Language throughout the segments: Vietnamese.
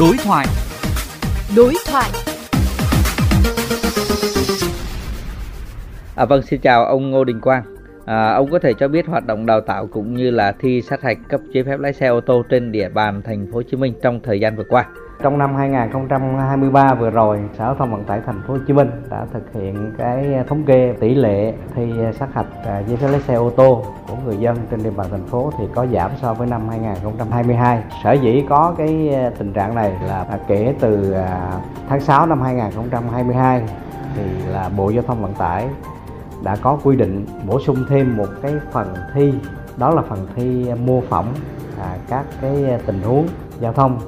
Đối thoại. Đối thoại. À, vâng, xin chào ông Ngô Đình Quang. À, ông có thể cho biết hoạt động đào tạo cũng như là thi sát hạch cấp giấy phép lái xe ô tô trên địa bàn thành phố Hồ Chí Minh trong thời gian vừa qua. Trong năm 2023 vừa rồi, Sở Giao thông Vận tải Thành phố Hồ Chí Minh đã thực hiện cái thống kê tỷ lệ thi sát hạch à, giấy phép lái xe ô tô của người dân trên địa bàn thành phố thì có giảm so với năm 2022. Sở dĩ có cái à, tình trạng này là kể từ à, tháng 6 năm 2022 thì là Bộ Giao thông Vận tải đã có quy định bổ sung thêm một cái phần thi đó là phần thi mô phỏng à, các cái tình huống giao thông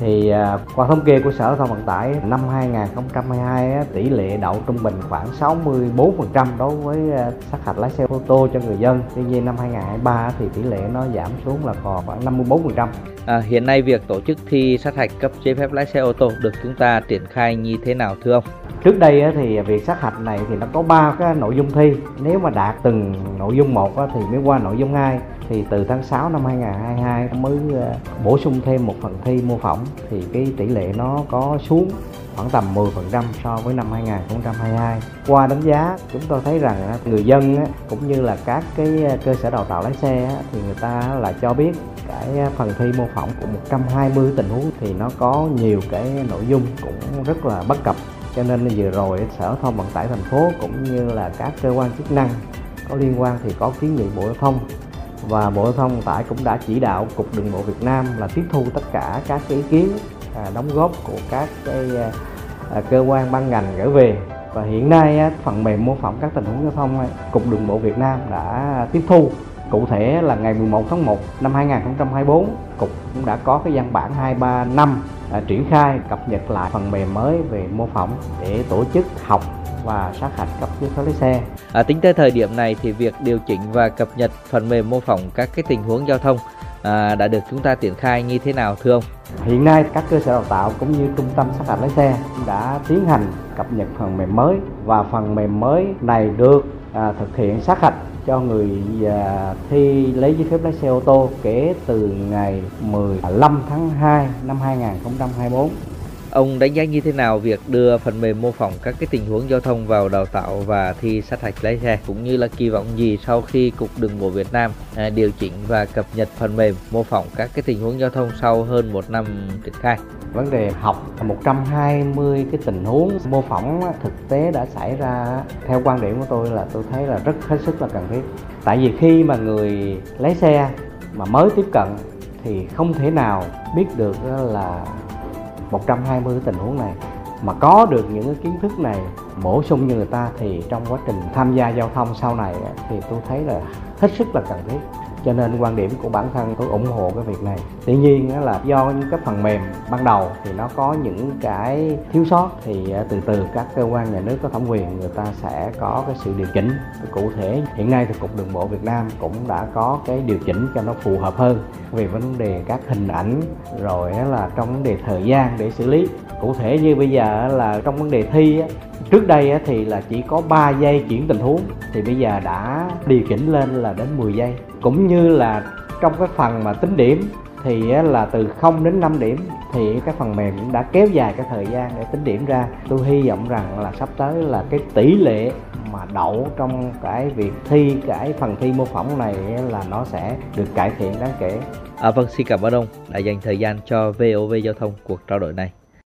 thì à, qua thống kê của Sở Giao thông Vận tải năm 2022 á, tỷ lệ đậu trung bình khoảng 64% đối với à, sát hạch lái xe ô tô cho người dân. Tuy nhiên năm 2023 thì tỷ lệ nó giảm xuống là còn khoảng 54%. À, hiện nay việc tổ chức thi sát hạch cấp giấy phép lái xe ô tô được chúng ta triển khai như thế nào thưa ông? Trước đây thì việc sát hạch này thì nó có ba cái nội dung thi. Nếu mà đạt từng nội dung một thì mới qua nội dung 2 thì từ tháng 6 năm 2022 mới ờ, bổ sung thêm một phần thi mô phỏng thì cái tỷ lệ nó có xuống khoảng tầm 10% so với năm 2022. Qua đánh giá, chúng tôi thấy rằng người dân cũng như là các cái ờ, cơ sở đào tạo lái xe thì người ta là cho biết cái phần thi mô phỏng của 120 tình huống thì nó có nhiều cái nội dung cũng rất là bất cập cho nên vừa rồi sở thông vận tải thành phố cũng như là các cơ quan chức năng có liên quan thì có kiến nghị bộ giao thông và bộ giao thông vận tải cũng đã chỉ đạo cục đường bộ việt nam là tiếp thu tất cả các cái ý kiến à, đóng góp của các cái à, à cơ quan ban ngành gửi về. Và hiện nay á, phần mềm mô phỏng các tình huống giao thông ấy, cục đường bộ việt nam đã tiếp thu. Cụ thể là ngày 11 tháng 1 năm 2024 cục cũng đã có cái văn bản 235 à, triển khai cập nhật lại phần mềm mới về mô phỏng để tổ chức học và sát hạch cấp giấy phép lái xe. À, tính tới thời điểm này thì việc điều chỉnh và cập nhật phần mềm mô phỏng các cái tình huống giao thông à, đã được chúng ta triển khai như thế nào thưa ông? Hiện nay các cơ sở đào tạo cũng như trung tâm sát hạch lái xe đã tiến hành cập nhật phần mềm mới và phần mềm mới này được à, thực hiện sát hạch cho người à, thi lấy giấy phép lái xe ô tô kể từ ngày 15 tháng 2 năm 2024 Ông đánh giá như thế nào việc đưa phần mềm mô phỏng các cái tình huống giao thông vào đào tạo và thi sát hạch lái xe cũng như là kỳ vọng gì sau khi Cục Đường bộ Việt Nam à, điều chỉnh và cập nhật phần mềm mô phỏng các cái tình huống giao thông sau hơn một năm triển khai? Vấn đề học 120 cái tình huống mô phỏng thực tế đã xảy ra theo quan điểm của tôi là tôi thấy là rất hết sức là cần thiết. Tại vì khi mà người lái xe mà mới tiếp cận thì không thể nào biết được là 120 tình huống này. Mà có được những cái kiến thức này bổ sung như người ta thì trong quá trình tham gia giao thông sau này thì tôi thấy là hết sức là cần thiết cho nên quan điểm của bản thân tôi ủng hộ cái việc này. Tuy nhiên là do những cái phần mềm ban đầu thì nó có những cái thiếu sót thì à, từ từ các cơ quan nhà nước có thẩm quyền người ta sẽ có cái sự điều chỉnh. Cụ thể, hiện nay thì cục đường bộ việt nam cũng đã có cái điều chỉnh cho nó phù hợp hơn về vấn đề các hình ảnh, rồi là trong vấn đề thời gian để xử lý cụ thể như bây giờ là trong vấn đề thi trước đây thì là chỉ có 3 giây chuyển tình huống thì bây giờ đã điều chỉnh lên là đến 10 giây. Cũng như là trong cái phần mà tính điểm thì là từ 0 đến 5 điểm thì cái phần mềm cũng đã kéo dài cái thời gian để tính điểm ra. Tôi hy vọng rằng là sắp tới là cái tỷ lệ mà đậu trong cái việc thi cái phần thi mô phỏng này là nó sẽ được cải thiện đáng kể. À, vâng, xin cảm ơn ông đã dành thời gian cho VOV Giao thông cuộc trao đổi này.